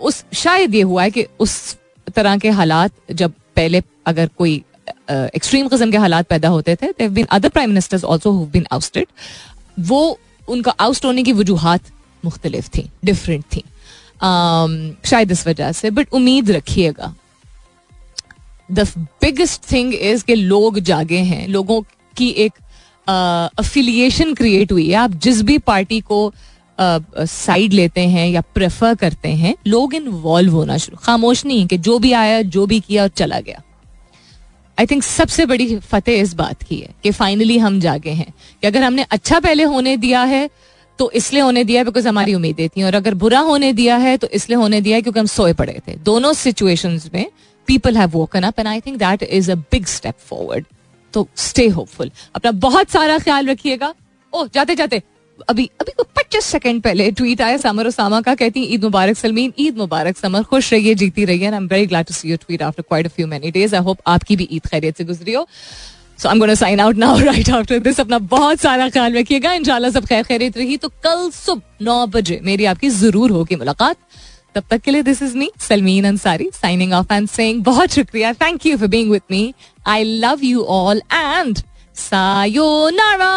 उस, शायद ये हुआ है कि उस तरह के हालात जब पहले अगर कोई एक्सट्रीम किस्म के हालात पैदा होते थे. Other prime ministers also who been ousted वो उनका आउस्ट होने की वजूहत मुख्तलिफ़ थी डिफरेंट थी. Um, शायद इस वजह से बट उम्मीद रखिएगा. द बिगेस्ट थिंग इज़ के लोग जागे हैं. लोगों की एक अफिलिएशन uh, क्रिएट हुई है. आप जिस भी पार्टी को साइड uh, लेते हैं या प्रेफर करते हैं लोग इन्वॉल्व होना शुरू खामोश नहीं कि जो भी आया जो भी किया और चला गया. आई थिंक सबसे बड़ी फतेह इस बात की है कि फाइनली हम जागे हैं कि अगर हमने अच्छा पहले होने दिया है तो इसलिए होने दिया बिकॉज़ हमारी उम्मीदें थी। और अगर बुरा होने दिया है तो इसलिए होने दिया है क्योंकि हम सोए पड़े थे। दोनों सिचुएशन में people have woken up and I think that is a big step forward to stay hopeful अपना बहुत सारा ख्याल रखिएगा। ओ जाते जाते अभी अभी पच्चीस सेकंड पहले ट्वीट आया, समर उसामा का, कहती ईद मुबारक, सलमीन, ईद मुबारक, समर, खुश रहिए, जीती रहिए I am very glad to see your tweet after quite a few many days I hope आपकी भी ईद खैरियत से गुजरी हो. So I am gonna sign out now right after this अपना बहुत सारा ख्याल रखिएगा। इंशाल्लाह सब खैर खैरियत रही। तो कल सुबह नौ बजे मेरी आपकी ज़रूर होगी मुलाकात। तब तक के लिए this is me Salmeen Ansari signing off and saying बहुत शुक्रिया। Thank you for being with me I love you all and sayonara.